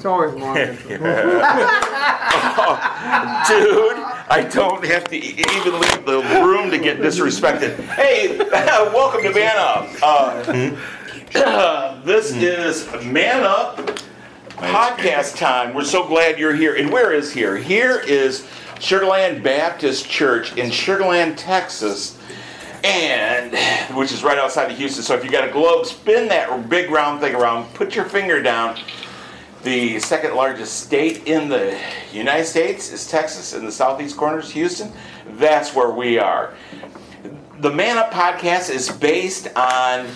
It's always long intro. Dude, I don't have to e- even leave the room to get disrespected. Hey, welcome to Man Up. Uh, this is Man Up podcast time. We're so glad you're here. And where is here? Here is Sugarland Baptist Church in Sugarland, Texas. And which is right outside of Houston. So if you got a globe, spin that big round thing around, put your finger down. The second largest state in the United States is Texas, in the southeast corners, Houston. That's where we are. The Man Up podcast is based on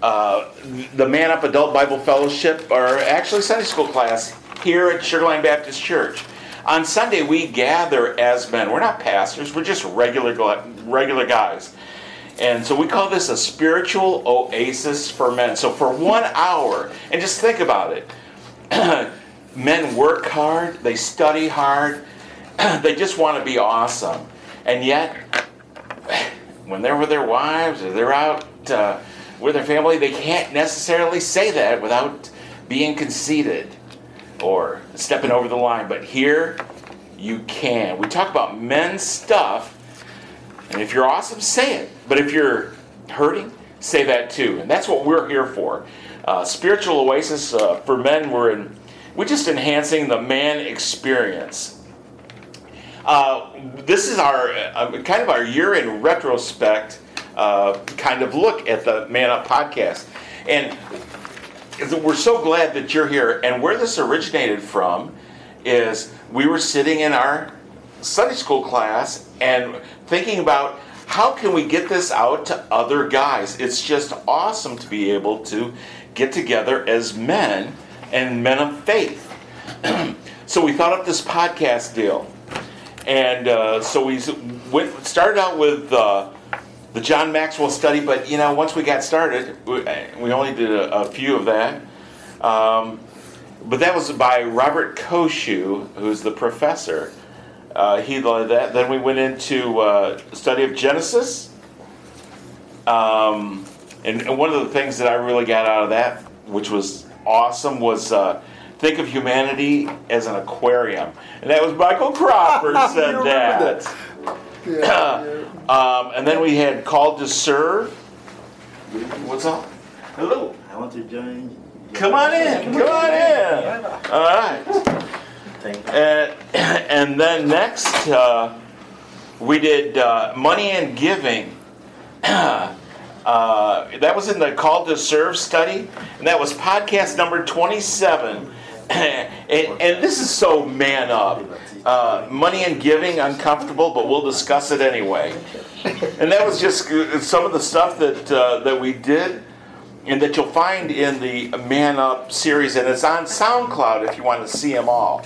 uh, the Man Up Adult Bible Fellowship, or actually Sunday school class here at Sugarland Baptist Church. On Sunday, we gather as men. We're not pastors, we're just regular, regular guys. And so we call this a spiritual oasis for men. So for one hour, and just think about it men work hard, they study hard, they just want to be awesome. And yet, when they're with their wives or they're out uh, with their family, they can't necessarily say that without being conceited or stepping over the line. But here, you can. We talk about men's stuff, and if you're awesome, say it. But if you're hurting, say that too. And that's what we're here for. Uh, spiritual oasis uh, for men. We're in. We're just enhancing the man experience. Uh, this is our uh, kind of our year in retrospect uh, kind of look at the Man Up podcast, and we're so glad that you're here. And where this originated from is we were sitting in our Sunday school class and thinking about how can we get this out to other guys. It's just awesome to be able to get together as men and men of faith. so we thought up this podcast deal, and uh, so we went started out with uh, the John Maxwell study. But you know, once we got started, we, we only did a, a few of that. Um, but that was by Robert Koshu, who's the professor. Uh, he led that. Then we went into uh, study of Genesis. Um, and, and one of the things that I really got out of that, which was awesome, was uh, think of humanity as an aquarium. And that was Michael Cropper said You that. remember Yeah, Um, and then we had called to serve. What's up? Hello. I want to join. Come on in. Come on in. All right. Thank you. And, and then next, uh, we did uh, money and giving. Uh, that was in the Call to Serve study, and that was podcast number 27. and, and this is so man up. Uh, money and giving, uncomfortable, but we'll discuss it anyway. And that was just uh, some of the stuff that, uh, that we did and that you'll find in the Man Up series, and it's on SoundCloud if you want to see them all.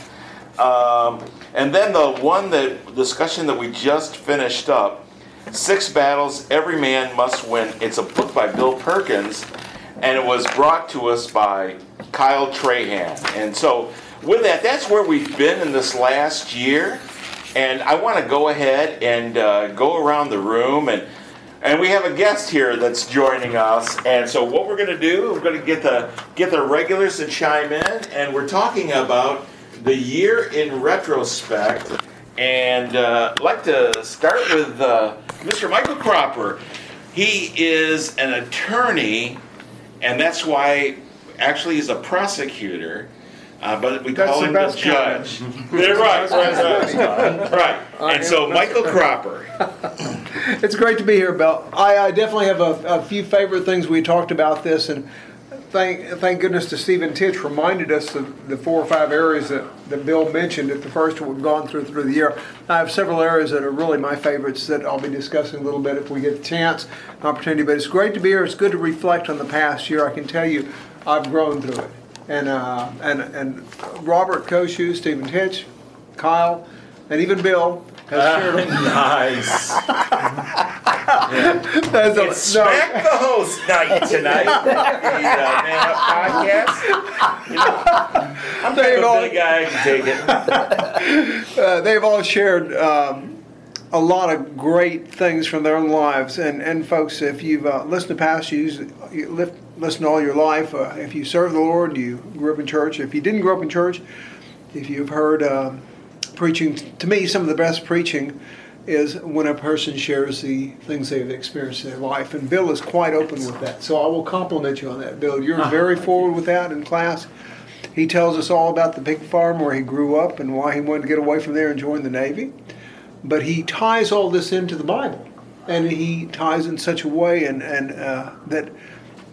Um, and then the one that discussion that we just finished up, Six Battles Every Man Must Win. It's a book by Bill Perkins, and it was brought to us by Kyle Trahan. And so, with that, that's where we've been in this last year. And I want to go ahead and uh, go around the room and and we have a guest here that's joining us. And so what we're going to do, we're going to get the get the regulars to chime in, and we're talking about the year in retrospect. And uh, I'd like to start with uh, Mr. Michael Cropper. He is an attorney, and that's why actually he's a prosecutor. Uh, but we That's call him the best kind. judge. Yeah, right, right, right, right. And so Michael Cropper. It's great to be here, Bill. I, I definitely have a, a few favorite things we talked about this, and thank thank goodness to Stephen Titch reminded us of the four or five areas that, that Bill mentioned at the first we've gone through through the year. I have several areas that are really my favorites that I'll be discussing a little bit if we get the chance, opportunity. But it's great to be here. It's good to reflect on the past year. I can tell you, I've grown through it. and uh, and and Robert Koshu, Stephen Titch, Kyle, and even Bill has shared. Nice. That's a- It's no, Smack the Host night tonight. the uh, Man Up podcast. You know, I'm They've all- a guy. I can take it. uh, they've all shared um, a lot of great things from their own lives. And, and folks, if you've uh, listened to pastors, you live, listen all your life, uh, if you serve the Lord, you grew up in church, if you didn't grow up in church, if you've heard uh, preaching, to me, some of the best preaching is when a person shares the things they've experienced in their life. And Bill is quite open with that. So I will compliment you on that, Bill. You're very forward with that in class. He tells us all about the pig farm where he grew up and why he wanted to get away from there and join the Navy. But he ties all this into the Bible, and he ties in such a way and, and uh, that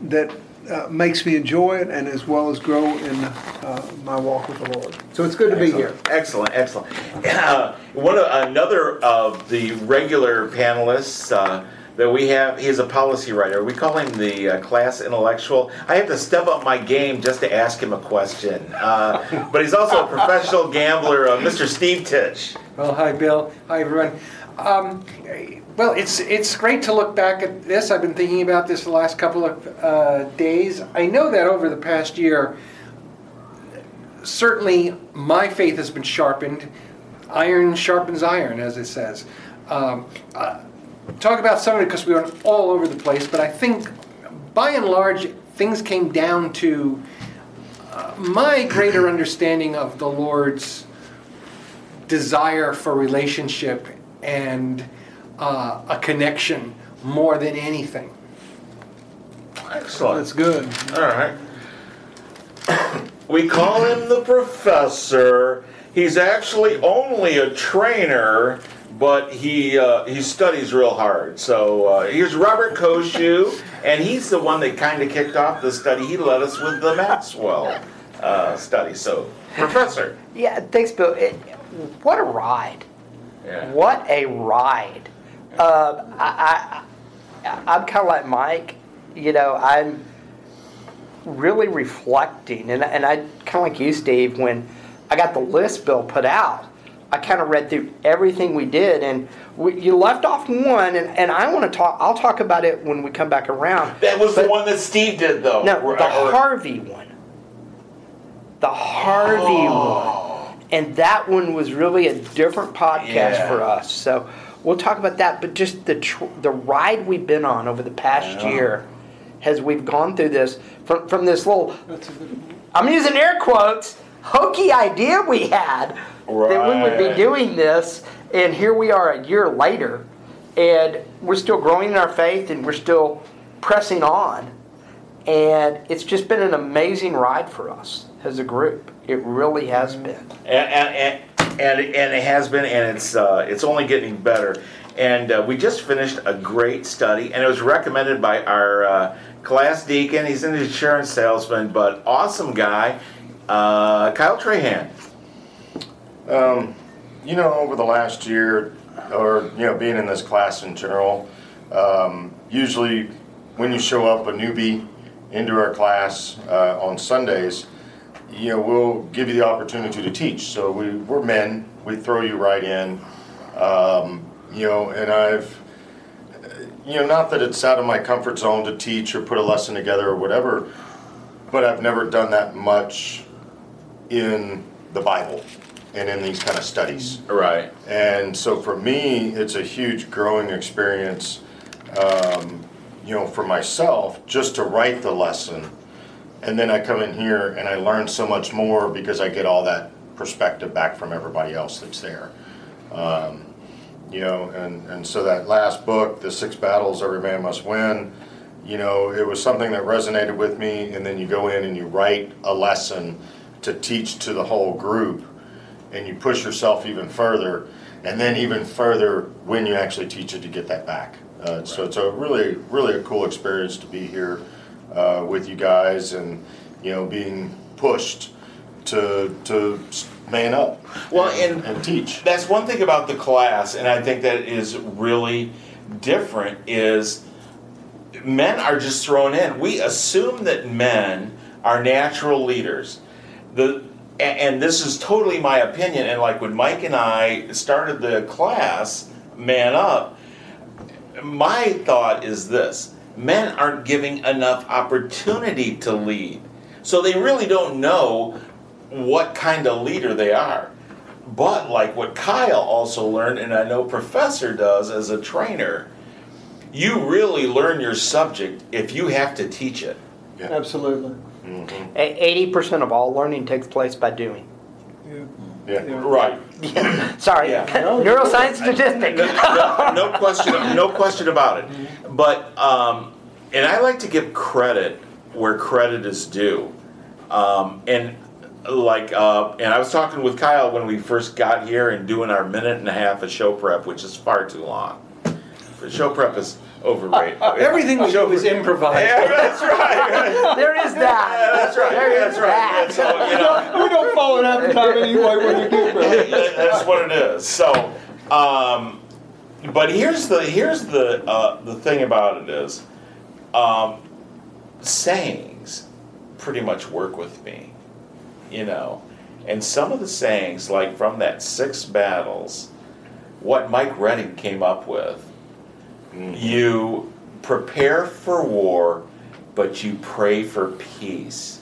that uh, makes me enjoy it and as well as grow in uh, my walk with the Lord. So it's good to be here. Excellent, excellent. Uh, one of, another of the regular panelists uh, that we have, he's a policy writer. We call him the uh, class intellectual. I have to step up my game just to ask him a question. Uh, but he's also a professional gambler, uh, Mr. Steve Titch. Well, hi, Bill. Hi, everyone. Um, well, it's it's great to look back at this. I've been thinking about this the last couple of uh, days. I know that over the past year, certainly my faith has been sharpened. Iron sharpens iron, as it says. Um, uh, talk about some of it because we went all over the place, but I think by and large things came down to uh, my greater understanding of the Lord's desire for relationship and uh, a connection more than anything. Excellent. That's good. All right. We call him the professor. He's actually only a trainer, but he uh, he studies real hard. So uh, here's Robert Koshu, and he's the one that kind of kicked off the study. He led us with the Maxwell uh, study. So, professor. Yeah, thanks, Bill. It, what a ride! Yeah. What a ride! Uh, I, I, I'm kind of like Mike. You know, I'm really reflecting, and, and I kind of like you, Steve. When I got the list Bill put out, I kind of read through everything we did, and we, you left off one, and, and I want to talk. I'll talk about it when we come back around. That was the one that Steve did, though. No, the Harvey one. The Harvey Oh. one. And that one was really a different podcast Yeah. for us. So we'll talk about that. But just the tr- the ride we've been on over the past Yeah. year, as we've gone through this from from this little, That's a good I'm using air quotes, hokey idea we had that we would be doing this, and here we are a year later, and we're still growing in our faith, and we're still pressing on, and it's just been an amazing ride for us as a group. It really has mm-hmm. been. and and, and, and, and it has been, and it's uh, it's only getting better. And uh, we just finished a great study, and it was recommended by our uh, class deacon. He's an insurance salesman, but awesome guy, uh, Kyle Trahan. Um, you know, over the last year, or you know, being in this class in general, um, usually when you show up a newbie into our class uh, on Sundays, you know, we'll give you the opportunity to teach. So we, we're men, we throw you right in. Um, you know, and I've, you know, not that it's out of my comfort zone to teach or put a lesson together or whatever, but I've never done that much in the Bible and in these kind of studies. Right. And so for me, it's a huge growing experience, um, you know, for myself, just to write the lesson. And then I come in here and I learn so much more because I get all that perspective back from everybody else that's there. Um, you know, and, and so that last book, The Six Battles Every Man Must Win, you know, it was something that resonated with me. And then you go in and you write a lesson to teach to the whole group and you push yourself even further, and then even further when you actually teach it to get that back. Uh, So it's a really, really a cool experience to be here uh, with you guys, and you know, being pushed to to man up. Well, and, and- and teach. That's one thing about the class, and I think that is really different. Is men are just thrown in. We assume that men are natural leaders. The and this is totally my opinion. And like when Mike and I started the class, Man Up, my thought is this: men aren't giving enough opportunity to lead, so they really don't know what kind of leader they are. But like what Kyle also learned, and I know Professor does as a trainer, you really learn your subject if you have to teach it. Absolutely. Mm-hmm. Eighty percent of all learning takes place by doing. Yeah. Yeah. Right. Sorry, Yeah. neuroscience statistic. no, no question, no question about it. Mm-hmm. But um, and I like to give credit where credit is due. Um, and like, uh, and I was talking with Kyle when we first got here and doing our minute and a half of show prep, which is far too long. Show prep is overrated. Everything we do is improvised. Yeah, that's right. there is that. That's right. There That's is right. that. So, you know, We don't follow it half the time anyway when you do, bro. That's what it is. So, um, but here's the here's the uh, the thing about it is, um, sayings pretty much work with me, you know, and some of the sayings like from that six battles, what Mike Redding came up with, you prepare for war, but you pray for peace,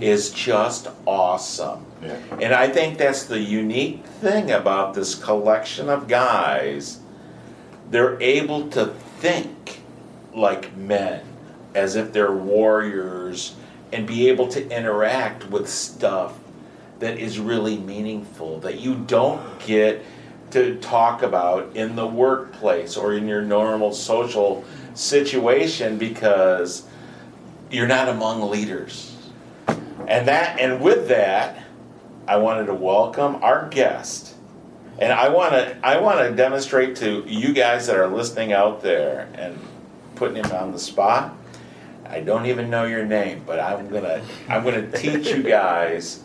is just awesome. Yeah. And I think that's the unique thing about this collection of guys. They're able to think like men, as if they're warriors, and be able to interact with stuff that is really meaningful, that you don't get to talk about in the workplace or in your normal social situation because you're not among leaders. And that and with that, I wanted to welcome our guest. And I want to I want to demonstrate to you guys that are listening out there and putting him on the spot. I don't even know your name, but I'm going to I'm going to teach you guys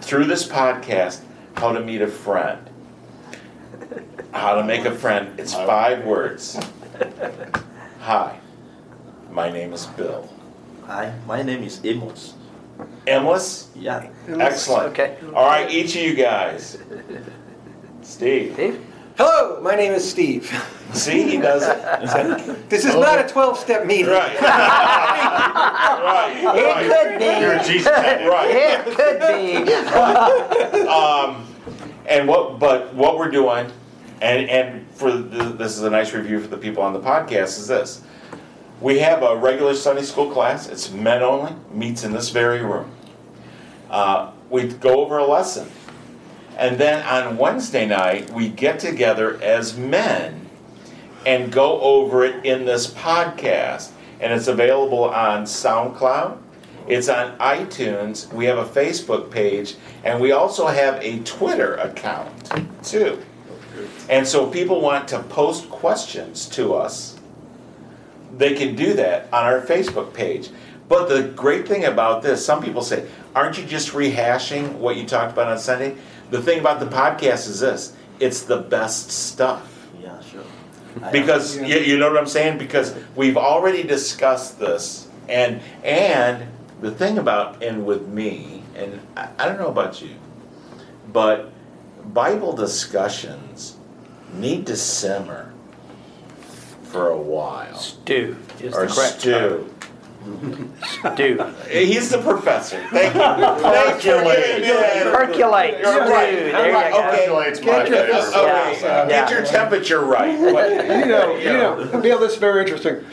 through this podcast how to meet a friend. How to make a friend. It's 5 words. Hi. My name is Bill. Hi, my name is Amos. Emless? Yeah. Excellent. Okay. All right, each of you guys. Steve. Steve? Hello, my name is Steve. See, he does it. This is not a 12 step meeting. Right. right. It Right. could be. You're a Jesus head. Right. It could be. Um, and what, but what we're doing, and and for the, this is a nice review for the people on the podcast. Is this? We have a regular Sunday school class. It's men only. Meets in this very room. Uh, we go over a lesson, and then on Wednesday night we get together as men and go over it in this podcast. And it's available on SoundCloud. It's on iTunes. We have a Facebook page, and we also have a Twitter account too. And so people want to post questions to us. They can do that on our Facebook page. But the great thing about this, some people say, aren't you just rehashing what you talked about on Sunday? The thing about the podcast is this it's the best stuff. Yeah, sure. Because you, you know what I'm saying? Because we've already discussed this, and and the thing about and with me, and I, I don't know about you, but Bible discussions need to simmer for a while Stew is or the correct term. stew. Stew. He's the professor. Thank you. Thank you. Percolate. You're Stew. right. There you okay. Percolate's my Get your- favorite. Okay, Yeah. get your temperature right. You know, you know, Bill, this is very interesting.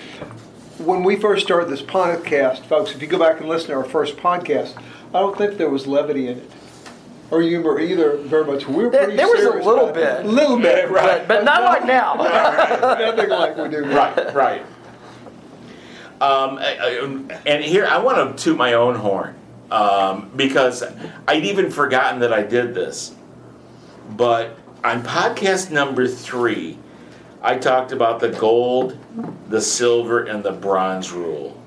When we first started this podcast, folks, if you go back and listen to our first podcast, I don't think there was levity in it. Or you were either very much. We were There- pretty there was a little bit. A little bit, Right. But not like now. Nothing like we do right, right. Um, and here, I want to toot my own horn um, because I'd even forgotten that I did this. But on podcast number three, I talked about the gold, the silver, and the bronze rule.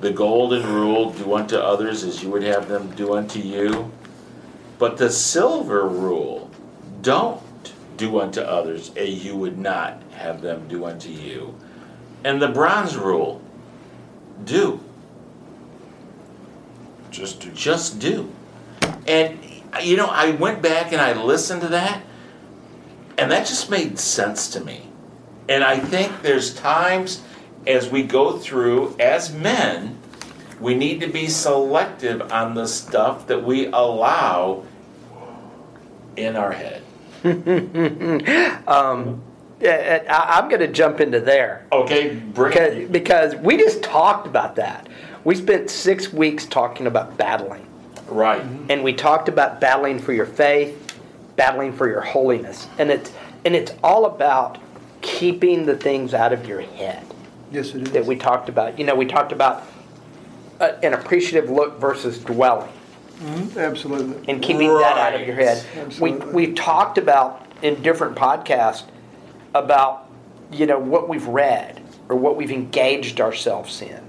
The golden rule do unto others as you would have them do unto you. But the silver rule, don't do unto others as you would not have them do unto you. And the bronze rule, do. Just do. just do. And you know, I went back and I listened to that, and that just made sense to me. And I think there's times as we go through as men, we need to be selective on the stuff that we allow in our head. um, yeah, I, I'm going to jump into there. Okay, bring because, because we just talked about that. We spent six weeks talking about battling. Right. And we talked about battling for your faith, battling for your holiness. And it's and it's all about keeping the things out of your head Yes, it is. that we talked about. You know, we talked about uh, an appreciative look versus dwelling Absolutely. and keeping that out of your head. We Absolutely. we've talked about in different podcasts about you know what we've read or what we've engaged ourselves in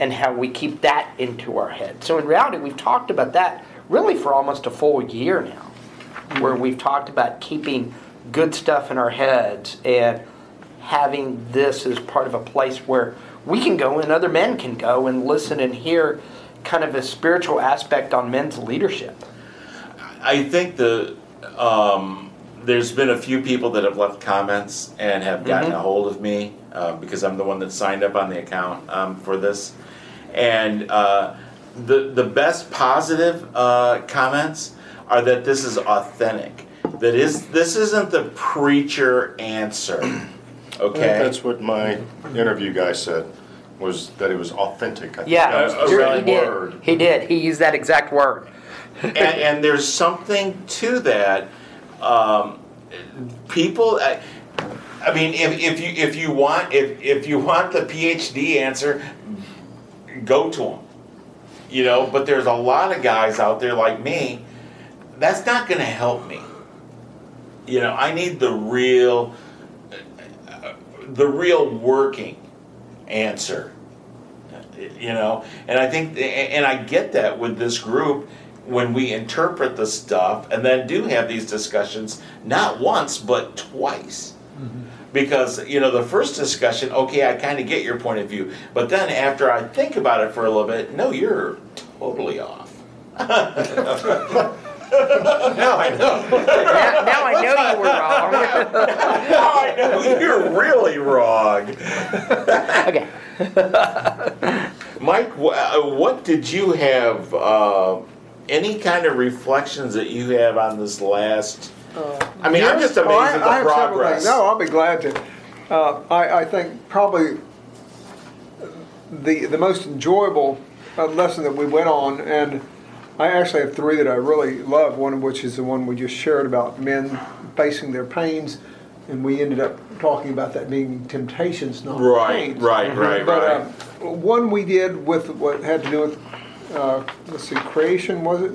and how we keep that into our head. So in reality, we've talked about that really for almost a full year now, where we've talked about keeping good stuff in our heads and having this as part of a place where we can go and other men can go and listen and hear kind of a spiritual aspect on men's leadership. I think the um, there's been a few people that have left comments and have gotten Mhm. a hold of me uh, because I'm the one that signed up on the account um, for this, and uh, the the best positive uh, comments are that this is authentic. That is this isn't the preacher answer. Okay. that's what my interview guy said, was that it was authentic. I think Yeah, that was the he right did. word. He did. He used that exact word. and, and there's something to that. Um, people, I, I mean, if, if you if you want if if you want the PhD answer, go to them. You know, but there's a lot of guys out there like me. That's not going to help me. You know, I need the real, the real working answer you know and i think and i get that with this group when we interpret the stuff and then do have these discussions not once but twice because you know the first discussion okay i kind of get your point of view but then after i think about it for a little bit no you're totally off Now I know. Now, now I know you were wrong. now i know you're really wrong okay. Mike, uh, what did you have? Uh, any kind of reflections that you have on this last? I mean, I'm just amazed Oh, I, at the I progress. No, I'll be glad to. Uh, I, I think probably the the most enjoyable uh, lesson that we went on, and I actually have three that I really love. One of which is the one we just shared about men facing their pains, and we ended up talking about that being temptations, not Right, pains. right, right, But right. uh, one we did with what had to do with uh, let's see, creation was it?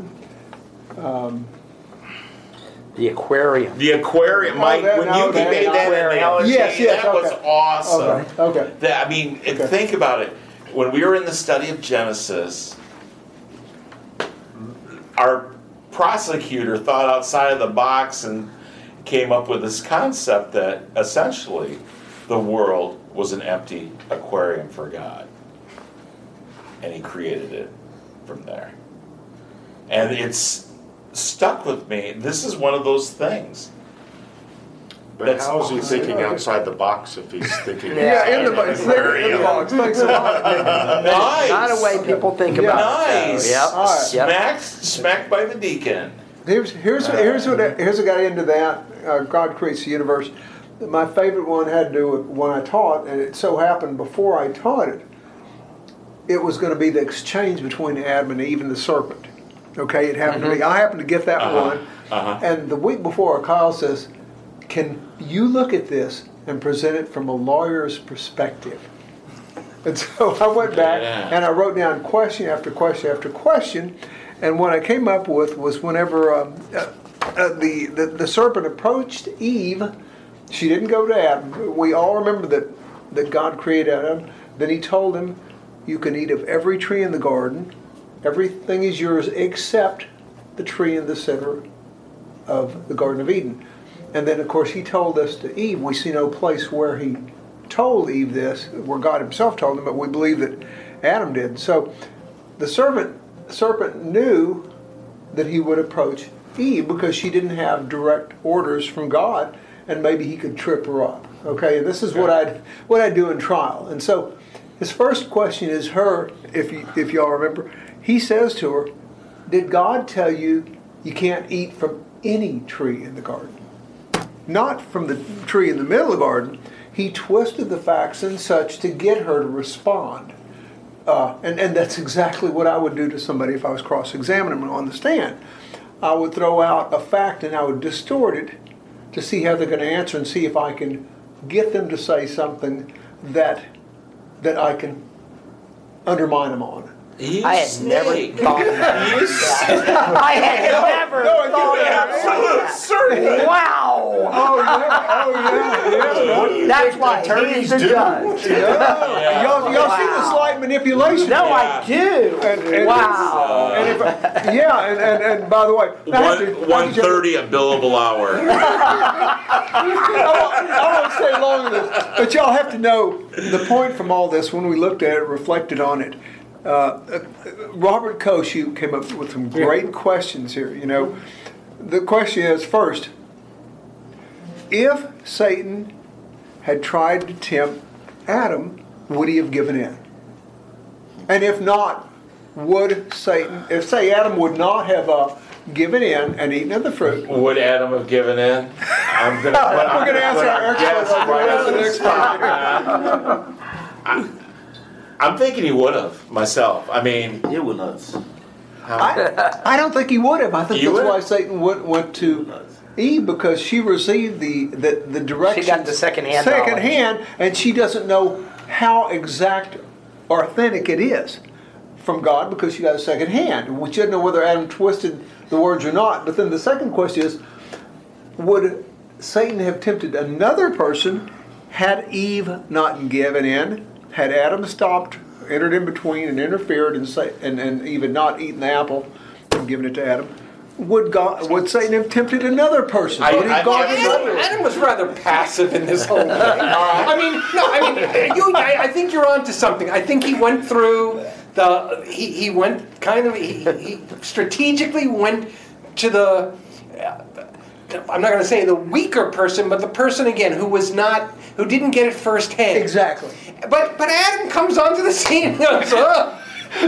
The aquarium. the aquarium, Oh, Mike. that- when you that- made that aquarium. analogy, Yes, yes, that was awesome. Okay, okay. That, I mean, Okay. think about it. When we were in the study of Genesis, our prosecutor thought outside of the box and came up with this concept that essentially the world was an empty aquarium for God. And he created it from there. And it's stuck with me. This is one of those things. But That's how is he awesome. thinking outside the box if he's thinking Yeah, Yeah, in the, outside box. an in the box. Thanks a lot. Nice. Not a way people think Yeah. about it. Nice. So, yep. All right. Yep. Smacked, smacked by the deacon. Here's here's here's what here's a guy into that. Uh, God creates the universe. My favorite one had to do with when I taught, and it so happened before I taught it, it was going to be the exchange between Adam and Eve and the serpent. Okay, it happened to me. I happened to get that Uh-huh, one, uh-huh. and the week before, Kyle says, "Can you look at this and present it from a lawyer's perspective?" And so I went back Yeah. and I wrote down question after question after question, and what I came up with was whenever um, uh, uh, the, the the serpent approached Eve, she didn't go to Adam. We all remember that that God created Adam. Then He told him, "You can eat of every tree in the garden. Everything is yours except the tree in the center of the Garden of Eden." And then, of course, He told us to Eve. We see no place where He told Eve this, where God Himself told him, but we believe that Adam did. So the servant serpent knew that he would approach Eve because she didn't have direct orders from God, and maybe he could trip her up. Okay, this is what I'd what I'd do in trial. And so, his first question is her. If you, if y'all remember, he says to her, "Did God tell you you can't eat from any tree in the garden?" Not from the tree in the middle of the garden. He twisted the facts and such to get her to respond. Uh, and, and that's exactly what I would do to somebody if I was cross examining them on the stand. I would throw out a fact and I would distort it to see how they're going to answer and see if I can get them to say something that that I can undermine them on. You I had never thought of that. You I had never no, thought get of that. Wow. Oh yeah, oh yeah, What do you That's why attorneys he's the do? judge. yeah. Y'all, y'all see the slight manipulation? No, I do. And- and- wow. And if, yeah, and, and, and by the way, I to- I One one check- thirty a billable hour. I won't, I won't stay long this, but y'all have to know the point from all this when we looked at it, reflected on it. Uh, uh, Robert Koshu came up with some great questions here. You know, the question is first, if Satan had tried to tempt Adam, would he have given in? And if not, would Satan, if say Adam would not have uh, given in and eaten of the fruit, Would Adam have given in? I'm gonna. we're going to ask our Yes, expert. right. I'm thinking he would have myself. I mean, He will not. I, I don't think he would have. I think You that's would? why Satan went, went to Eve because she received the the, the directions. She got the secondhand second knowledge. hand, and she doesn't know how exact or authentic it is from God because she got a second hand. We shouldn't know whether Adam twisted the words or not. But then the second question is, would Satan have tempted another person had Eve not given in? Had Adam stopped, entered in between, and interfered, and say, and, and Eve had not eaten the apple and given it to Adam? Would God? Would Satan have tempted another person? I- would he I- gone I- Adam. Adam was rather passive in this whole thing. I mean, no, I mean, you, I, I think you're onto something. I think he went through the, he, he went kind of, he, he strategically went to the, I'm not going to say the weaker person, but the person again who was not, who didn't get it firsthand. Exactly. But but Adam comes onto the scene and goes, oh,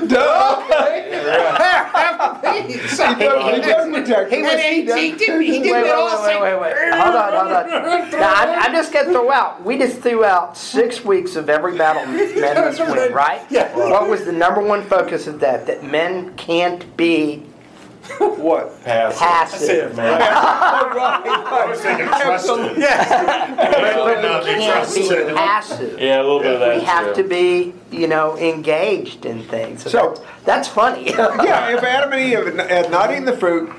Duh. okay. He he He, us. he, he didn't, he didn't wait, all wait, wait, wait, wait. Hold on, hold on. Now, I'm, I'm just going to throw out. We just threw out six weeks of every battle men must win, right? Yeah. What was the number one focus of that? That men can't be What? pass. passive. I was thinking trusted. But Not we be can't be trusted. passive. Yeah, a little bit of that. We have too. to be, you know, engaged in things. So, So- that's, that's funny. Yeah, if Adam and Eve had not eaten the fruit,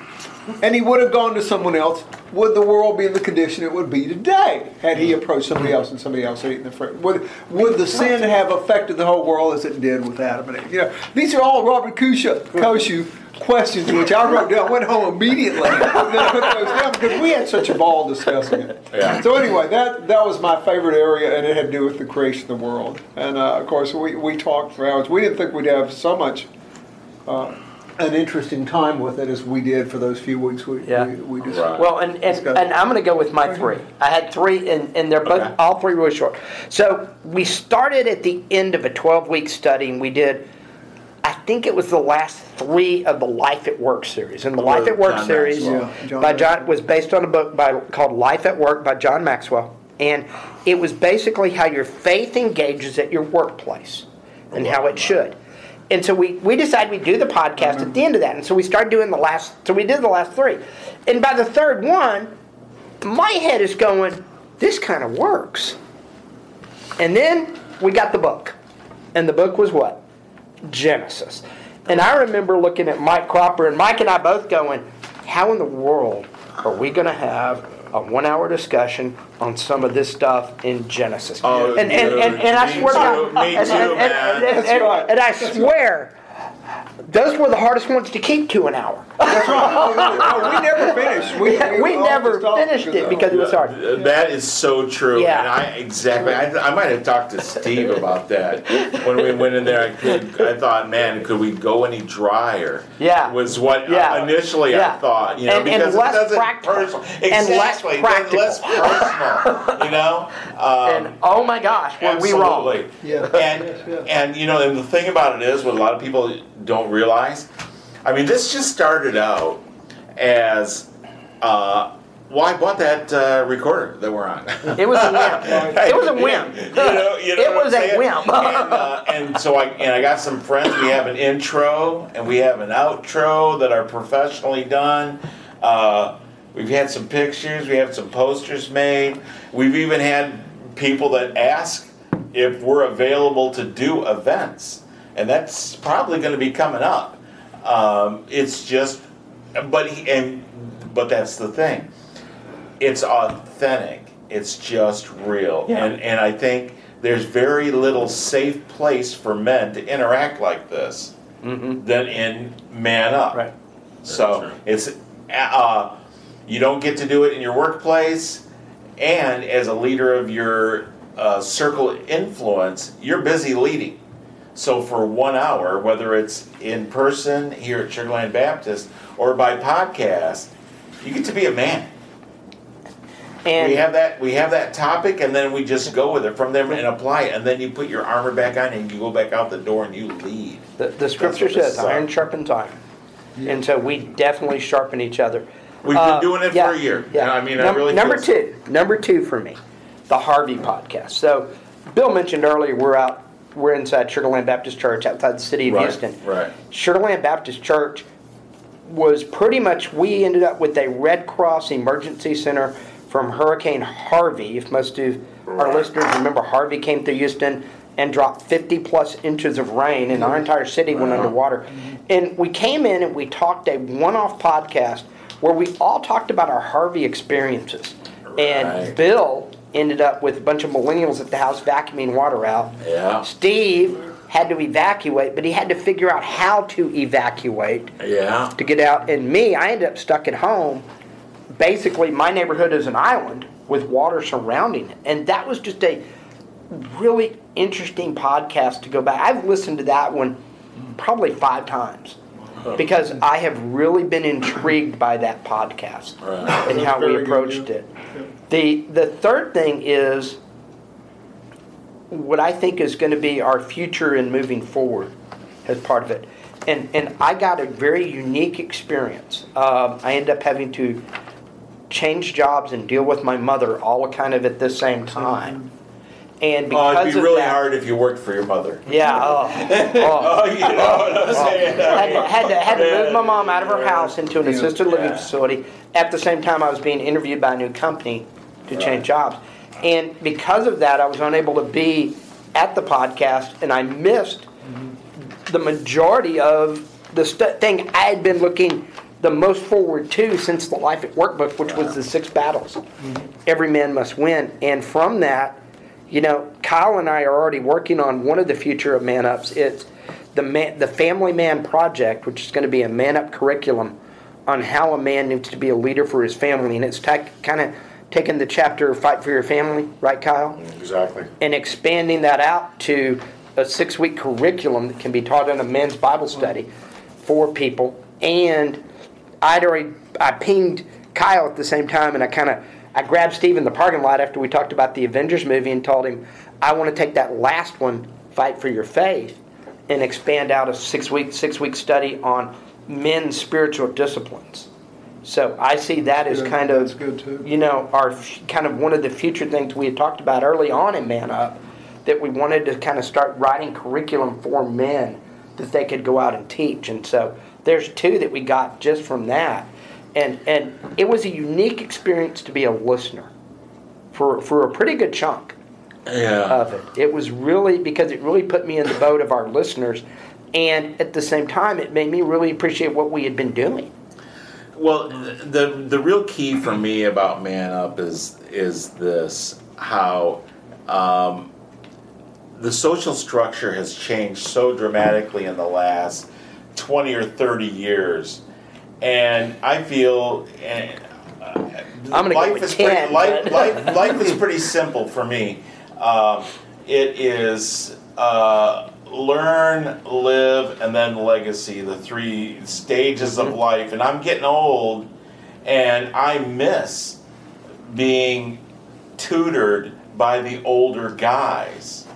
and he would have gone to someone else, would the world be in the condition it would be today had he approached somebody else and somebody else had eaten the fruit? Would, would the sin have affected the whole world as it did with Adam and Eve? You know, these are all Robert Kusha, Koshu questions which I wrote down, went home immediately, and then put those down because we had such a ball discussing it. Yeah. So anyway, that that was my favorite area, and it had to do with the creation of the world. And uh, of course, we, we talked for hours. We didn't think we'd have so much uh, an interesting time with it as we did for those few weeks we Yeah. we, we just Right. Well, and, and, and I'm going to go with my three. I had three, and, and they're both Okay. all three really short. So we started at the end of a 12 week study, and we did. I think it was the last three of the Life at Work series, and the oh, Life at Work John series Maxwell. Yeah, John by John was based on a book by called Life at Work by John Maxwell, and it was basically how your faith engages at your workplace and how it should. And so we, we decided we'd do the podcast at the mm-hmm. end of that. And so we started doing the last, so we did the last three. And by the third one, my head is going, this kind of works. And then we got the book. And the book was what? Genesis. And I remember looking at Mike Cropper, and Mike and I both going, how in the world are we going to have a one hour discussion on some of this stuff in Genesis? Oh, and, and, and, and I swear to God, and, too, and, and, man. and, That's and- and I swear, those were the hardest ones to keep to an hour. That's right. Oh, no, no, we never finished. We, We all never finished it I because it was hard. That is so true. Yeah. And I exactly. I, I might have talked to Steve about that when we went in there. I, could, I thought, man, could we go any drier? Yeah. Was what uh, Yeah. initially Yeah. I thought. You know, And- and because less it doesn't practical. personal. And less Exactly. Less personal. you know. Um, And oh my gosh, were we wrong? Absolutely. Yeah. And Yes, yes. and you know, and the thing about it is, what a lot of people don't realize. I mean, this just started out as. Uh, well, I bought that uh, recorder that we're on. It was a whim. It was a whim. You know, you know It was a whim. and, uh, and so I and I got some friends. We have an intro and we have an outro that are professionally done. Uh, we've had some pictures. We have some posters made. We've even had people that ask if we're available to do events, and that's probably going to be coming up. Um, it's just, but he, and but that's the thing it's authentic. It's just real. Yeah. And and I think there's very little safe place for men to interact like this than in Man Up. Mm-hmm. Right. So it's uh, you don't get to do it in your workplace, and as a leader of your uh, circle influence, you're busy leading. So for one hour, whether it's in person here at Sugarland Baptist or by podcast, you get to be a man And we have that we have that topic and then we just go with it from there and apply it and then you put your armor back on and you go back out the door and you lead the, the scripture says, "Iron sharpens iron," and so we definitely sharpen each other. we've Uh, been doing it yeah, for a year Yeah. And i mean i really number two, number two for me, the Harvey podcast. So, Bill mentioned earlier we're out, we're inside Sugarland Baptist Church outside the city of right Houston. right Sugarland Baptist Church was pretty much, we ended up with a Red Cross Emergency Center from Hurricane Harvey. If most of our listeners remember, Harvey came through Houston and dropped 50 plus inches of rain, and our entire city went underwater. And we came in and we talked a one off podcast where we all talked about our Harvey experiences. And Bill ended up with a bunch of millennials at the house vacuuming water out. Yeah. Steve had to evacuate, but he had to figure out how to evacuate yeah to get out. And me, I ended up stuck at home. Basically, my neighborhood is an island with water surrounding it. And that was just a really interesting podcast to go back. I've listened to that one probably five times because I have really been intrigued by that podcast Right. and how we Very good, approached yeah. it. The the third thing is what I think is going to be our future in moving forward as part of it. And and I got a very unique experience. Um, I ended up having to change jobs and deal with my mother all kind of at the same time. And oh because it'd be of really that, hard if you worked for your mother Yeah. Oh, oh oh. you know what i'm saying had, to, had, to, had to move my mom out of her house into an assisted living Yeah. facility. At the same time, I was being interviewed by a new company to change jobs. And because of that, I was unable to be at the podcast, and I missed the majority of the stu- thing I had been looking the most forward to since the Life at Work book, which was the six battles. Mm-hmm. Every man must win. And from that, you know, Kyle and I are already working on one of the future of Man Ups. It's the man, the Family Man Project, which is going to be a Man Up curriculum on how a man needs to be a leader for his family, and it's ta- kind of taking the chapter "Fight for Your Family," right, Kyle, Exactly. and expanding that out to a six-week curriculum that can be taught in a men's Bible study for people. And I'd already I pinged Kyle at the same time, and I kind of I grabbed Steve in the parking lot after we talked about the Avengers movie and told him I want to take that last one, "Fight for Your Faith," and expand out a six-week six-week study on men's spiritual disciplines. So I see that as Good. kind of That's good, too. you know, our f- kind of one of the future things we had talked about early on in Man Up that we wanted to kind of start writing curriculum for men that they could go out and teach. And so there's two that we got just from that. And and it was a unique experience to be a listener for for a pretty good chunk yeah of it. It was really because it really put me in the boat of our listeners and at the same time it made me really appreciate what we had been doing. Well, the the real key for me about Man Up is is this how um, the social structure has changed so dramatically in the last twenty or thirty years, and I feel. And, I'm gonna go life with is pretty, life, life, life is pretty simple for me. Um, it is uh, learn, live, and then legacy. The three stages of life, and I'm getting old, and I miss being tutored by the older guys.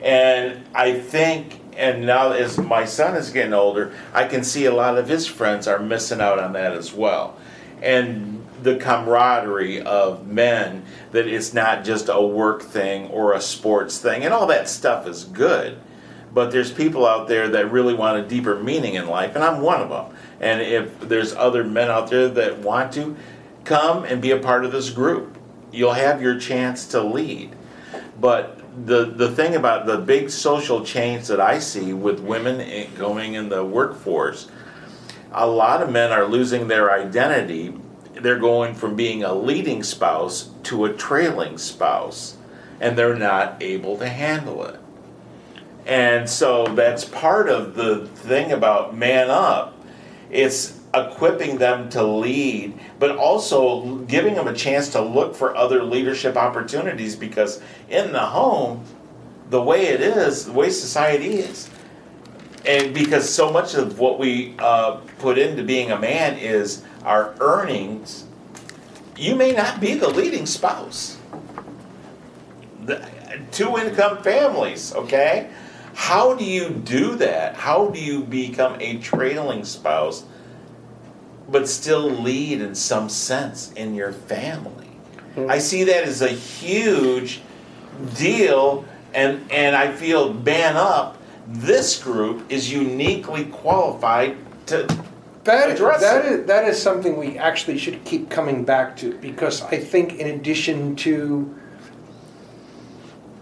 And I think, and now as my son is getting older, I can see a lot of his friends are missing out on that as well. And the camaraderie of men, that it's not just a work thing or a sports thing, and all that stuff is good. But there's people out there that really want a deeper meaning in life, and I'm one of them. And if there's other men out there that want to, come and be a part of this group. You'll have your chance to lead. But the the thing about the big social change that I see with women i- going in the workforce, a lot of men are losing their identity. They're going from being a leading spouse to a trailing spouse, and they're not able to handle it. And so that's part of the thing about man up. It's equipping them to lead, but also giving them a chance to look for other leadership opportunities because in the home, the way it is, the way society is, and because so much of what we uh, put into being a man is our earnings, you may not be the leading spouse. The, two income families, okay? How do you do that? How do you become a trailing spouse but still lead in some sense in your family? Hmm. I see that as a huge deal and and I feel man up this group is uniquely qualified to That, address that, it. is, that is something we actually should keep coming back to because I think, in addition to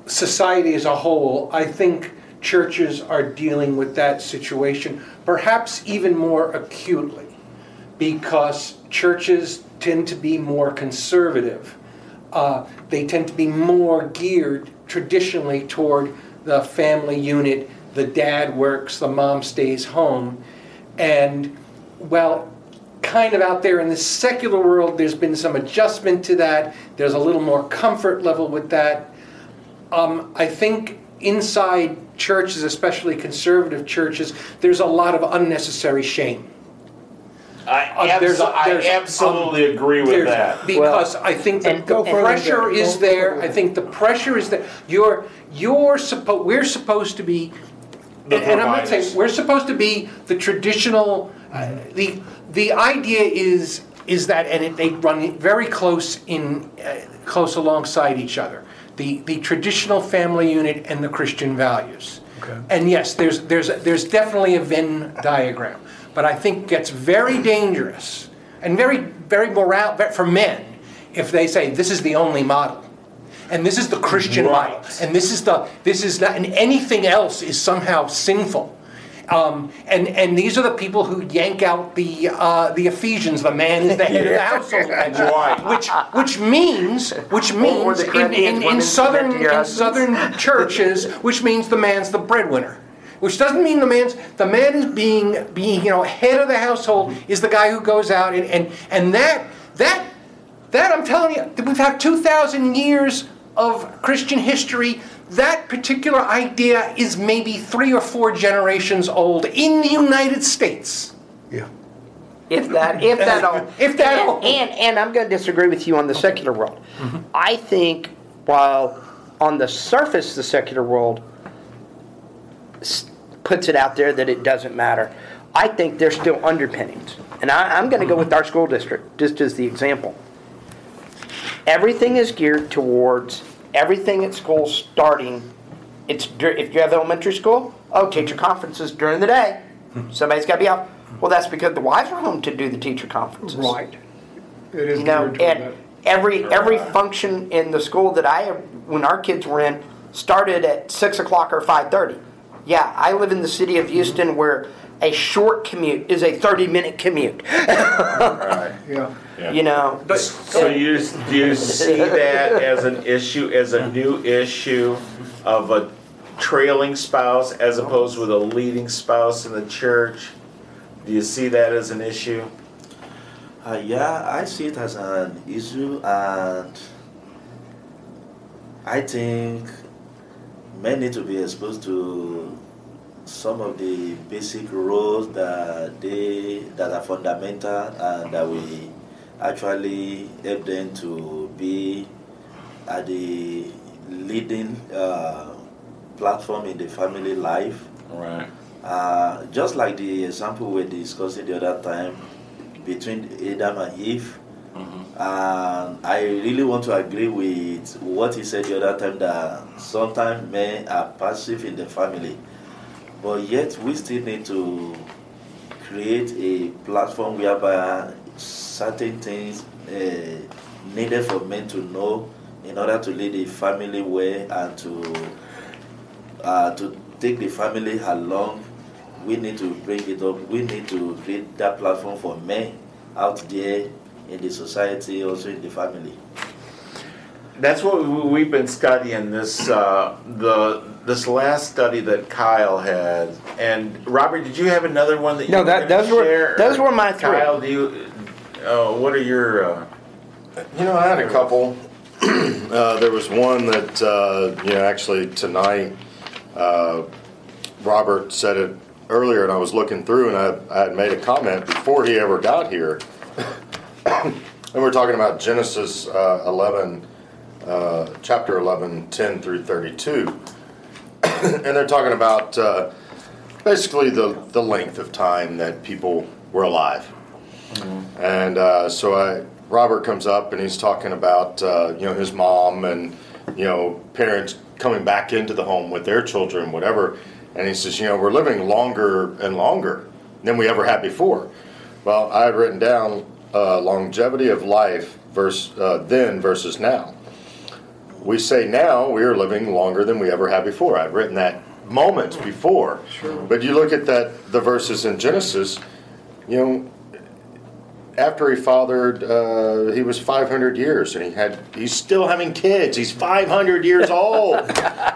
society as a whole, I think churches are dealing with that situation perhaps even more acutely because churches tend to be more conservative. Uh, they tend to be more geared traditionally toward the family unit. The dad works, the mom stays home. And, well, kind of out there in the secular world, there's been some adjustment to that. There's a little more comfort level with that. Um, I think inside churches, especially conservative churches, there's a lot of unnecessary shame. I, Uh, there's abso- a- I there's, um, absolutely agree with There's- that. Because I think the, and- the Go pressure with that. is Go there. further I think the pressure is that you're you're supposed we're supposed to be The and I'm not saying we're supposed to be the traditional uh, the the idea is is that and it, they run very close in uh, close alongside each other. The the traditional family unit and the Christian values. Okay. And yes, there's there's there's definitely a Venn diagram, but I think it gets very dangerous and very very moral for men if they say this is the only model, and this is the Christian model, and this is the this is not, and anything else is somehow sinful. Um, and and these are the people who yank out the uh, the Ephesians. The man is the head of the household, which which means which means in, in, in southern submit to your in southern churches, which means the man's the breadwinner. Which doesn't mean the man's the man is being being you know head of the household is the guy who goes out and and, and that that that I'm telling you we've had two thousand years of Christian history. That particular idea is maybe three or four generations old in the United States. Yeah. If that, if that all. If that and, all- And, and I'm going to disagree with you on the secular world. Mm-hmm. I think while on the surface the secular world puts it out there that it doesn't matter, I think there's still underpinnings. And I, I'm going to go mm-hmm. with our school district, just as the example. Everything is geared towards everything at school starting. It's if you have elementary school, oh, teacher conferences during the day. Hmm. Somebody's got to be out. Well, that's because the wives are home to do the teacher conferences. Right. It is You know, and that. every every function in the school that I when our kids were in started at six o'clock or five thirty. Yeah, I live in the city of Houston where a short commute is a thirty minute commute. Right. Yeah. You know, But So you, do you see that as an issue, as a new issue of a trailing spouse as opposed with a leading spouse in the church? Do you see that as an issue? Uh, yeah, I see it as an issue, and I think men need to be exposed to some of the basic rules that they that are fundamental and that we actually help them to be at the leading uh, platform in the family life. Right. Uh, just like the example we were discussing the other time between Adam and Eve. And I really want to agree with what he said the other time that sometimes men are passive in the family, but yet we still need to create a platform whereby certain things uh, needed for men to know in order to lead a family well and to uh, to take the family along. We need to bring it up. We need to create that platform for men out there in the society, also in the family. That's what we- we've been studying this uh, the this last study that Kyle had. And Robert, did you have another one that you No, were that- gonna those were- share? those Or were my three. Kyle, do you? Uh, what are your? Uh, You know, I had a couple. uh, there was one that, uh, you know, actually tonight, uh, Robert said it earlier, and I was looking through, and I, I had made a comment before he ever got here. and we're talking about Genesis uh, 11, uh, chapter 11, 10 through 32. and they're talking about uh, basically the, the length of time that people were alive. And uh, so I, Robert comes up and he's talking about uh, you know his mom and you know parents coming back into the home with their children, whatever. And he says, you know, we're living longer and longer than we ever had before. Well, I had written down uh, longevity of life versus uh, then versus now. We say now we are living longer than we ever had before. I've written that moments before. Sure. But you look at that the verses in Genesis, you know, after he fathered, uh, he was 500 years, and he had he's still having kids. He's 500 years old.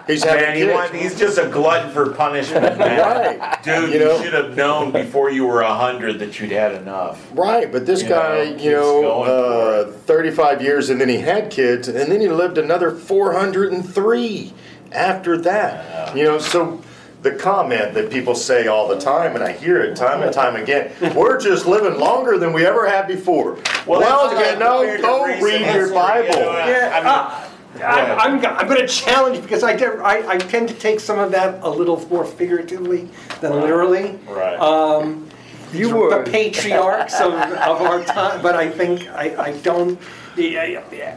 He's having man, he kids. want, he's just a glutton for punishment, man. Right. Dude, You you, know? should have known before you were a hundred that you'd had enough. Right, but this You guy, know, you know, uh, 35 years, and then he had kids, and then he lived another 403 after that. You know, so the comment that people say all the time, and I hear it time and time again, we're just living longer than we ever had before. Well, that's you like know, go reason read your Bible. you I- Yeah, I mean, uh, I'm, I'm, I'm going to challenge because I, do- I, I tend to take some of that a little more figuratively than literally. Right. Um, You were the patriarchs of, of our time, but I think I, I don't.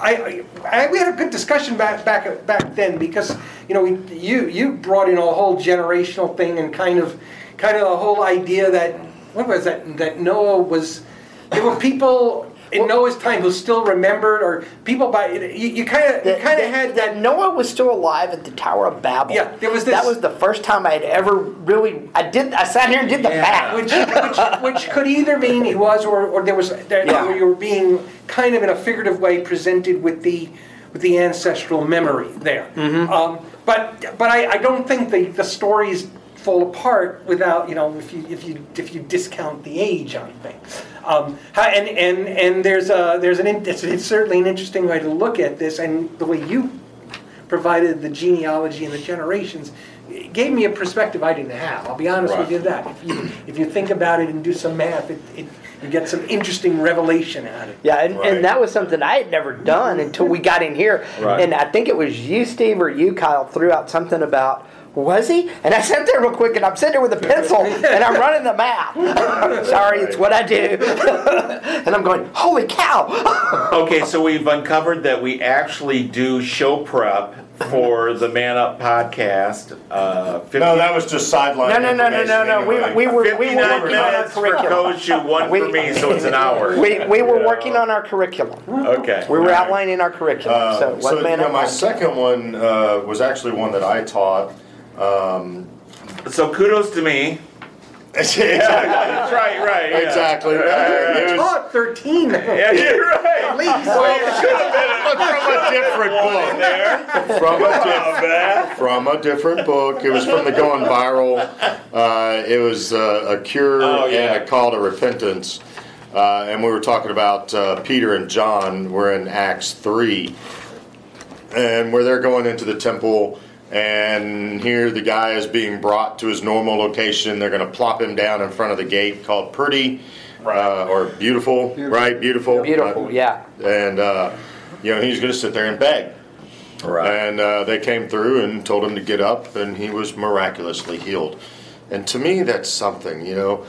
I, I, I, we had a good discussion back back back then because you know we, you you brought in a whole generational thing and kind of kind of the whole idea that what was that that Noah was there were people in Noah's time who still remembered or people by you kind of you kind of had that Noah was still alive at the Tower of Babel. Yeah, there was this- That was the first time I had ever really. I did. I sat here and did the math. which, which, which could either mean he was, or, or there was, there, Yeah. you were being kind of in a figurative way presented with the, with the ancestral memory there. Mm-hmm. Um, but, but I, I don't think the, the stories fall apart without, you know, if you, if you, if you discount the age on things. Um, and, and, and there's a, there's an, in- it's, it's certainly an interesting way to look at this, and the way you provided the genealogy and the generations gave me a perspective I didn't have. I'll be honest with you that if you if you think about it and do some math, it, it you get some interesting revelation out of it. Yeah, and, Right. and that was something I had never done until we got in here. Right. And I think it was you, Steve, or you, Kyle, threw out something about was he? And I sat there real quick, and I'm sitting there with a pencil, and I'm running the math. Sorry, it's what I do. and I'm going, holy cow! Okay, so we've uncovered that we actually do show prep for the Man Up podcast. Uh, 50, No, that was just sideline. No, no, no, no, no, no. We, we were we were working on our minutes for curriculum. One We- for me, so it's an hour. We, we were Yeah. working on our curriculum. Okay. We were All right. outlining our curriculum. Uh, so, so what man you know, up my on? second one uh, was actually one that I taught. So kudos to me. exactly. That's right, right. yeah. Exactly. Uh, it was Taught 13. Yeah, you're right. At least. Well, you should have been from a different book. From a, diff- man. from a different book. It was from the Going Viral. Uh, it was uh, a cure Oh, yeah. and a call to repentance. uh, and we were talking about uh, Peter and John. We're in Acts three, and where they're going into the temple. And here the guy is being brought to his normal location. They're going to plop him down in front of the gate called Pretty, uh, or Beautiful, right? Beautiful. Beautiful, Uh, yeah. And, uh, you know, he's going to sit there and beg. Right. And uh, they came through and told him to get up, and he was miraculously healed. And to me, that's something, you know.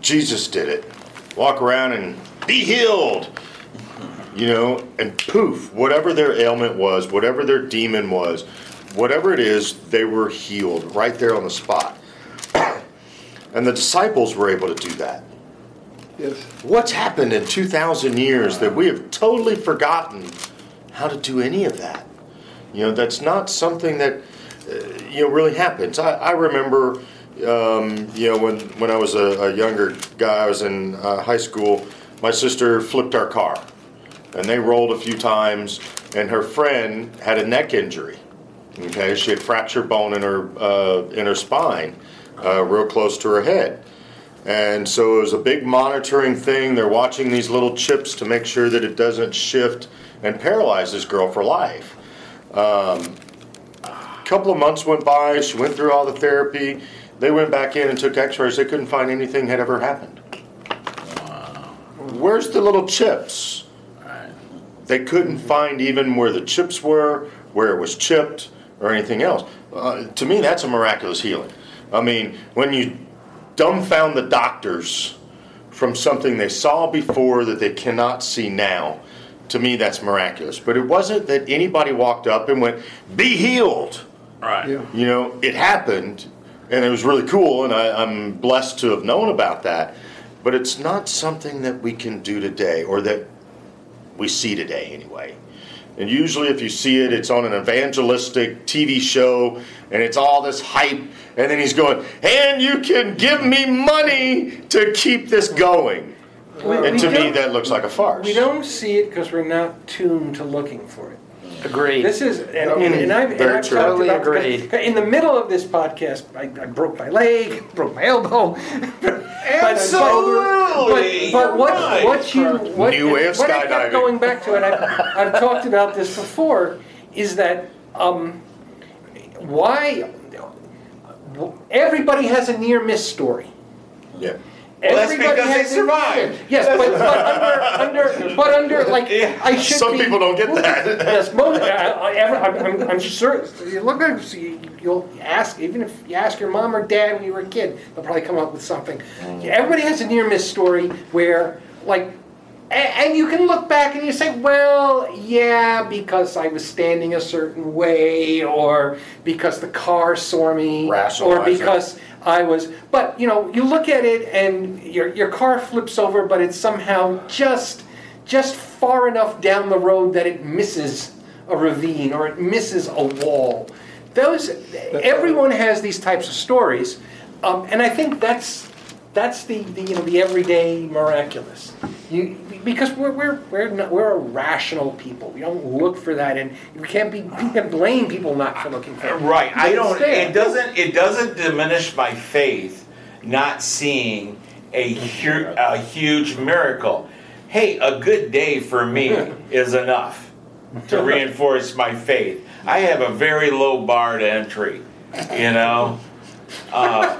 Jesus did it. Walk around and be healed, you know, and poof, whatever their ailment was, whatever their demon was, whatever it is, they were healed right there on the spot. and the disciples were able to do that. Yes. What's happened in 2,000 years that we have totally forgotten how to do any of that? You know, that's not something that, uh, you know, really happens. I, I remember, um, you know, when, when I was a, a younger guy, I was in uh, high school, my sister flipped our car. And they rolled a few times, and her friend had a neck injury. Okay, she had fractured bone in her uh, in her spine, uh, real close to her head. And so it was a big monitoring thing. They're watching these little chips to make sure that it doesn't shift and paralyze this girl for life. Um, a couple of months went by. She went through all the therapy. They went back in and took X-rays. They couldn't find anything had ever happened. Where's the little chips? They couldn't find even where the chips were, where it was chipped, or anything else. Uh, to me, that's a miraculous healing. I mean, when you dumbfound the doctors from something they saw before that they cannot see now, to me, that's miraculous. But it wasn't that anybody walked up and went, "Be healed." Right. Yeah. You know, it happened, and it was really cool, and I, I'm blessed to have known about that. But it's not something that we can do today, or that we see today anyway. And usually, if you see it, it's on an evangelistic TV show, and it's all this hype. And then he's going, "And you can give me money to keep this going." and we to me, that looks like a farce. We don't see it because we're not tuned to looking for it. Agreed. This is, and, and, and I've, and I've true. talked Totally about agreed. In the middle of this podcast, I, I broke my leg, broke my elbow. Absolutely. But, but what, You're what you, what, New way of what I skydiving. kept going back to, and I've, I've talked about this before, is that um, why everybody has a near miss story. Yeah. Well, that's Everybody because they has survived. Yes, but, but under, under, but under, like, Yeah. I should Some be- people don't get that. Yes, most, I, I, I'm, I'm, sure, you look you'll ask, even if you ask your mom or dad when you were a kid, they'll probably come up with something. Mm. Everybody has a near miss story where, like, and you can look back and you say, well, yeah, because I was standing a certain way, or because the car saw me, or because I was. But you know, you look at it and your your car flips over, but it's somehow just just far enough down the road that it misses a ravine or it misses a wall. Those everyone has these types of stories, um, and I think that's that's the, the you know the everyday miraculous. You because we're we're we're not, we're a rational people. We don't look for that, and we can't be we can blame people not for looking for it. Right. I don't. It doesn't. It doesn't diminish my faith not seeing a, hu- a huge miracle. Hey, a good day for me is enough to reinforce my faith. I have a very low bar to entry. You know. Uh,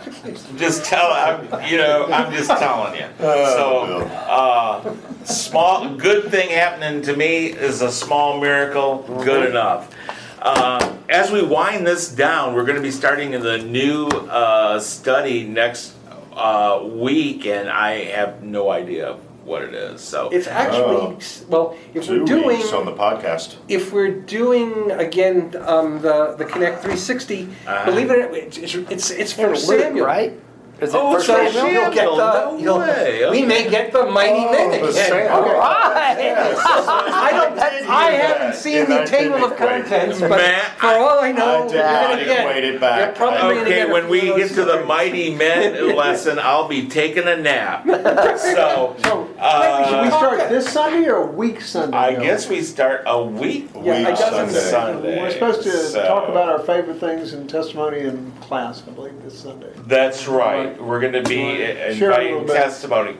just tell. I'm, you know. I'm just telling you. So, uh, small good thing happening to me is a small miracle. Good enough. Uh, as we wind this down, we're going to be starting in the new uh, study next uh, week, and I have no idea what it is. So It's actually Oh. well, if Two we're doing weeks on the podcast. if we're doing again um, the the Connect 360, Uh-huh. believe it, or not, it's it's it's, it's for Luke, Samuel, right? Is it Oh, for it's for Samuel? You'll get the, No you'll- way, We okay. may get the mighty Oh, men the again. Sam- Okay. Right. I don't. I haven't seen And the I table of equate. contents, but Matt, for all I know, I did you're not gonna get. equate it back. You're probably gonna Okay, get when we get those to the mighty men lesson, I'll be taking a nap. So, Should we uh, start this Sunday or a week Sunday? I Bill? guess we start a week Yeah, Week Sunday. Sunday. We're supposed to So- talk about our favorite things in testimony in class, I believe, this Sunday. That's right. We're going to be Share a inviting little bit. testimony.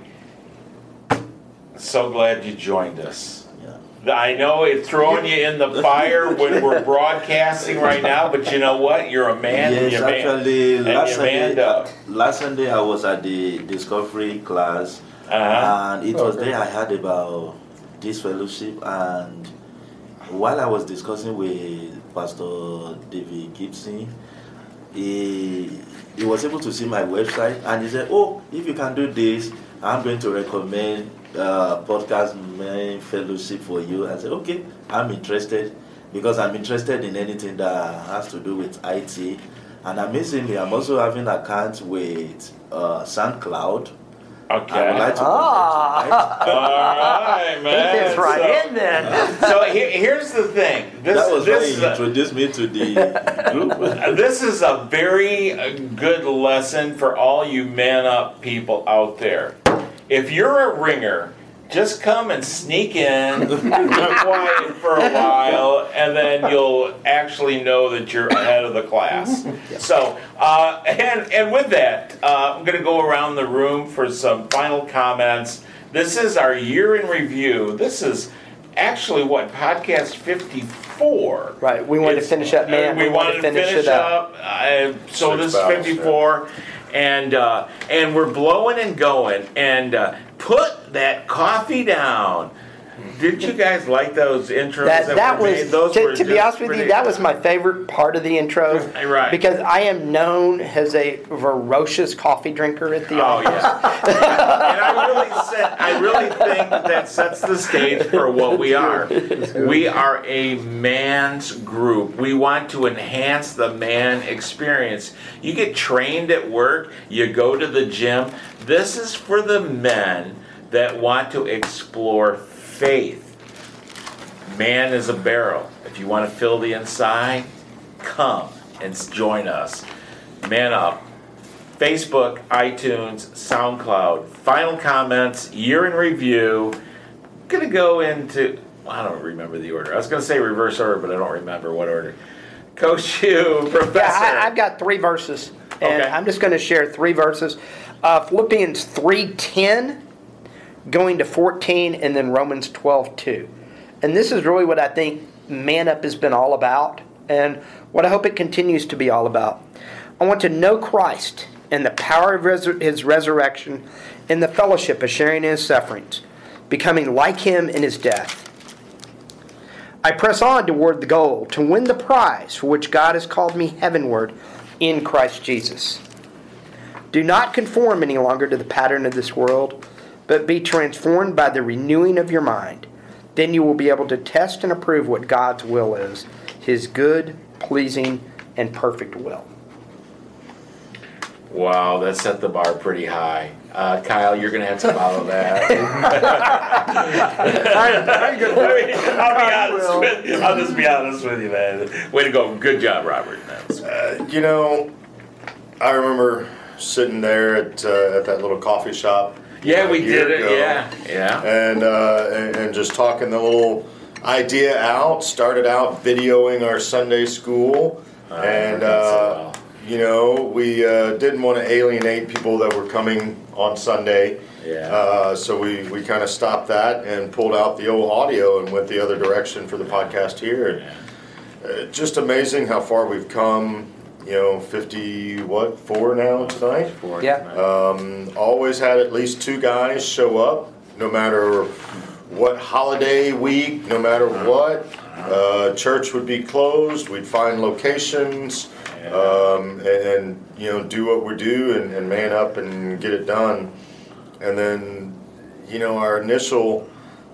So glad you joined us. I know it's throwing you in the fire when we're broadcasting right now, but you know what? You're a man. and yes, you man, actually, and last you Sunday, manned up. last Sunday I was at the discovery class, Uh-huh. and it was there I heard about this fellowship. And while I was discussing with Pastor David Gibson, he he was able to see my website, and he said, "Oh, if you can do this, I'm going to recommend uh, podcast main fellowship for you." I said, "Okay, I'm interested." Because I'm interested in anything that has to do with IT, and amazingly, I'm also having account with uh, SoundCloud. Okay. I would like to Ah. connect All right, He fits right so, in then. So he- here's the thing. This, That was this why is he introduced me to the group. This is a very uh, good lesson for all you man up people out there. If you're a ringer, just come and sneak in, be quiet for a while, and then you'll actually know that you're ahead of the class. So, uh, and and with that, uh, I'm going to go around the room for some final comments. This is our year in review. This is actually what podcast 54. Right, we wanted to finish up, man. We, We wanted wanted to to finish finish it up. up. Uh, so Six this is battles, 54, and uh, and we're blowing and going. And uh, put that coffee down. Did you guys like those intros that, That, that was, made? Those to, to be honest with you, that was my favorite part of the intro. Right. Because I am known as a ferocious coffee drinker at the Oh office. yeah, and I really said, I really think that sets the stage for what we are. We are a man's group. We want to enhance the man experience. You get trained at work, you go to the gym. This is for the men that want to explore faith. Man is a barrel. If you want to fill the inside, come and join us. Man up. Facebook, iTunes, SoundCloud. Final comments, year in review. Gonna go into, I don't remember the order. I was gonna say reverse order, but I don't remember what order. Coach you, Professor. Yeah, I, I've got three verses, and Okay. I'm just going to share three verses. Uh, Philippians 3.10, going to 14, and then Romans 12.2. And this is really what I think Man Up has been all about, and what I hope it continues to be all about. I want to know Christ and the power of his resurrection and the fellowship of sharing in his sufferings, becoming like him in his death. I press on toward the goal to win the prize for which God has called me heavenward in Christ Jesus. Do not conform any longer to the pattern of this world, but be transformed by the renewing of your mind. Then you will be able to test and approve what God's will is, his good, pleasing, and perfect will. Wow, that set the bar pretty high. Uh, Kyle, you're gonna have to follow that. I mean, I'll be honest with you. I'll just be honest with you, man. Way to go. Good job, Robert. Uh, you know, I remember sitting there at uh, at that little coffee shop. Yeah, we did it. ago, Yeah, yeah. And, uh, and and just talking the little idea out. Started out videoing our Sunday school, and worked so uh, well. you know we uh, didn't want to alienate people that were coming on Sunday. Yeah. Uh, so we, we kind of stopped that and pulled out the old audio and went the other direction for the podcast here. And, uh, just amazing how far we've come. You know, fifty what four now tonight. Four Yeah. Um, always had at least two guys show up, no matter what holiday week, no matter what. Uh, church would be closed. We'd find locations, um, and, and you know, do what we do and, and man up and get it done. And then, you know, our initial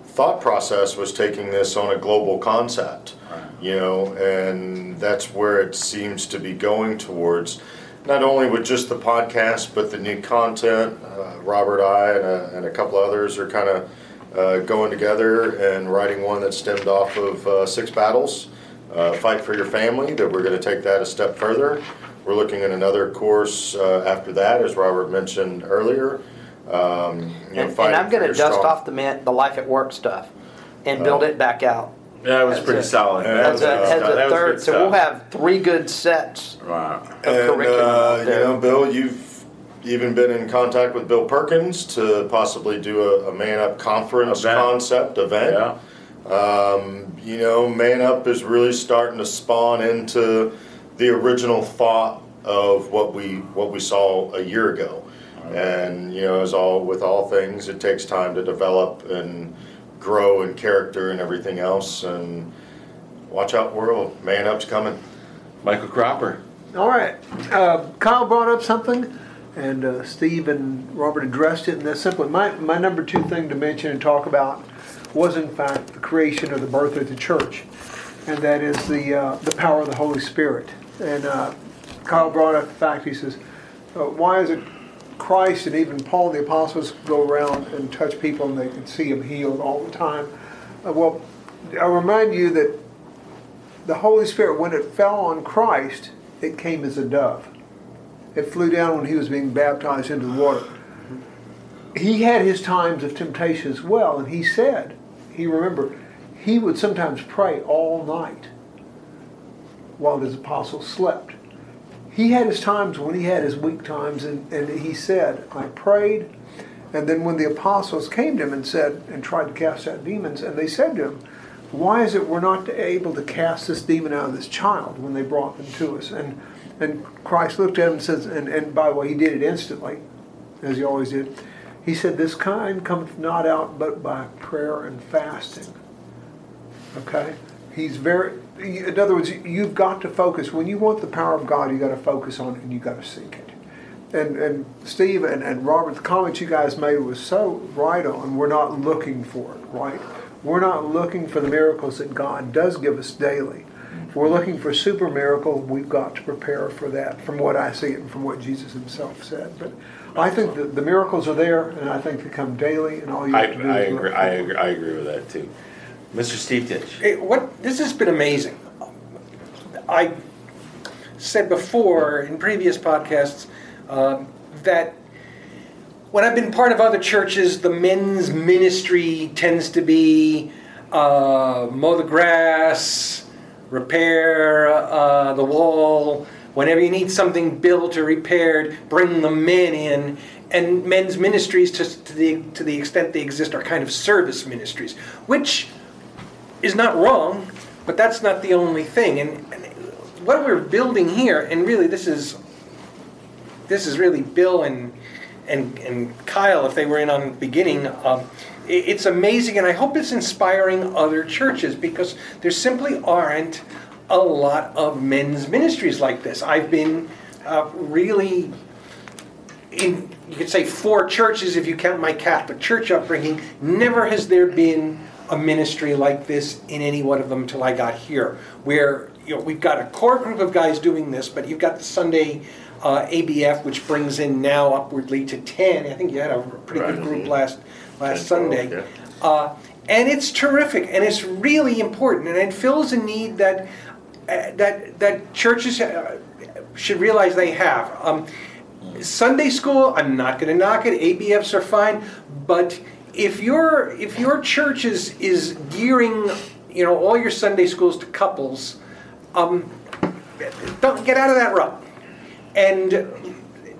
thought process was taking this on a global concept, you know, and that's where it seems to be going towards. Not only with just the podcast, but the new content. Uh, Robert, I, and a, and a couple others are kind of uh, going together and writing one that stemmed off of uh, Six Battles, uh, Fight for Your Family, that we're going to take that a step further. We're looking at another course uh, after that, as Robert mentioned earlier. Um, you know, And, and I'm going to dust strong- off the, man, the life at work stuff and build it back out. That was pretty a- solid. Yeah, That that As was a, good as stuff. a That was third, good so we'll stuff. have three good sets Wow. of and curriculum out uh, you there. know, Bill, you've even been in contact with Bill Perkins to possibly do a, a Man Up conference Event. concept event. Yeah. Um, you know, Man Up is really starting to spawn into the original thought of what we what we saw a year ago. And you know, as all with all things, it takes time to develop and grow in character and everything else. And watch out, world, Man Up's coming. Michael Cropper. All right. Uh, Kyle brought up something, and uh, Steve and Robert addressed it, and that's simply my, my number two thing to mention and talk about was, in fact, the creation or the birth of the church, and that is the, uh, the power of the Holy Spirit. And uh, Kyle brought up the fact, he says, uh, why is it Christ and even Paul and the apostles go around and touch people and they can see them healed all the time? Uh, well, I remind you that the Holy Spirit, when it fell on Christ, it came as a dove. It flew down when he was being baptized into the water. He had his times of temptation as well, and he said, he remembered, he would sometimes pray all night while his apostles slept. He had his times when he had his weak times, and, and he said, I prayed. And then when the apostles came to him and said, and tried to cast out demons, and they said to him, why is it we're not able to cast this demon out of this child when they brought them to us? And and Christ looked at him and says, and, and by the way, he did it instantly, as he always did. He said, This kind cometh not out but by prayer and fasting. Okay? He's very, in other words, you've got to focus. When you want the power of God, you've got to focus on it and you've got to seek it. And, and Steve and, and Robert, the comments you guys made was so right on. We're not looking for it, right? We're not looking for the miracles that God does give us daily. If we're looking for super miracle, we've got to prepare for that from what I see it and from what Jesus himself said. But I think that the miracles are there, and I think they come daily, and all you I, have to do I is agree. I agree. I agree with that too. Mr. Steve Ditch. What this has been amazing. I said before in previous podcasts um, that when I've been part of other churches, the men's ministry tends to be uh, mow the grass, repair uh, the wall. Whenever you need something built or repaired, bring the men in. And men's ministries, to, to the to the extent they exist, are kind of service ministries, which is not wrong, but that's not the only thing. And, and what we're building here, and really this is this is really Bill and and and Kyle, if they were in on the beginning. Um, it- it's amazing, and I hope it's inspiring other churches because there simply aren't a lot of men's ministries like this. I've been uh, really in you could say four churches if you count my Catholic church upbringing. Never has there been a ministry like this in any one of them until I got here, where you know we've got a core group of guys doing this, but you've got the Sunday uh, ABF, which brings in now upwardly to ten. I think you had a pretty Right. good group last last 10, 12, Sunday. yeah. Uh, and it's terrific, and it's really important, and it fills a need that uh, that that churches uh, should realize they have. Um, Sunday school, I'm not going to knock it. ABFs are fine, but if your if your church is is gearing, you know, all your Sunday schools to couples, um, don't get out of that rut. And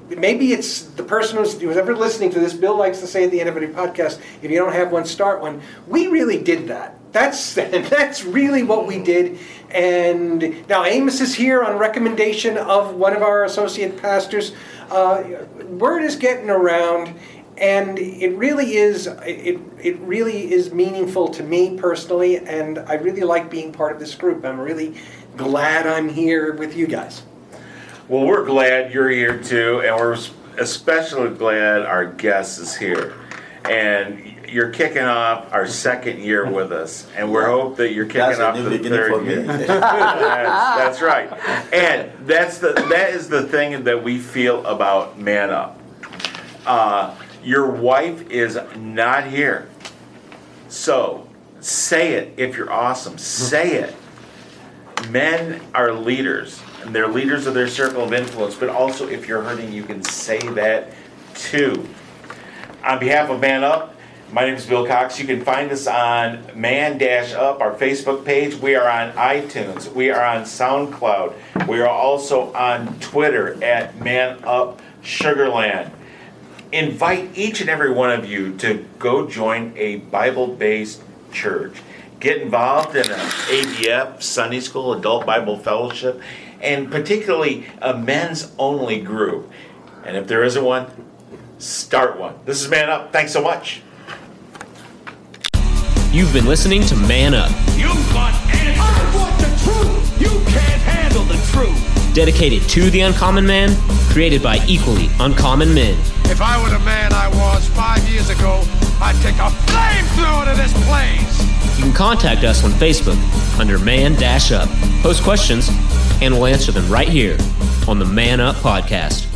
maybe it's the person who's, who's ever listening to this. Bill likes to say at the end of every podcast, "If you don't have one, start one." We really did that. That's that's really what we did. And now Amos is here on recommendation of one of our associate pastors. Uh, word is getting around, and it really is. It it really is meaningful to me personally, and I really like being part of this group. I'm really glad I'm here with you guys. Well, we're glad you're here too, and we're especially glad our guest is here. And you're kicking off our second year with us, and we hope that you're kicking That's off the third year. that's, that's right, and that's the that is the thing that we feel about Man Up. Uh, your wife is not here, so say it if you're awesome. Say it. Men are leaders and they're leaders of their circle of influence but also if you're hurting you can say that too. On behalf of man up my name is bill cox. You can find us on man dash up our facebook page. We are on itunes. We are on soundcloud. We are also on twitter at man up Sugarland. Invite each and every one of you to go join a Bible based church. Get involved in an ABF, Sunday School, Adult Bible Fellowship, and particularly a men's only group. And if there isn't one, start one. This is Man Up. Thanks so much. You've been listening to Man Up, You want answers. I want the truth. You can't handle the truth. dedicated to the uncommon man, created by equally uncommon men. If I were the man I was five years ago, I'd take a flamethrower to this place. You can contact us on Facebook under Man Dash Up. Post questions, and we'll answer them right here on the Man Up Podcast.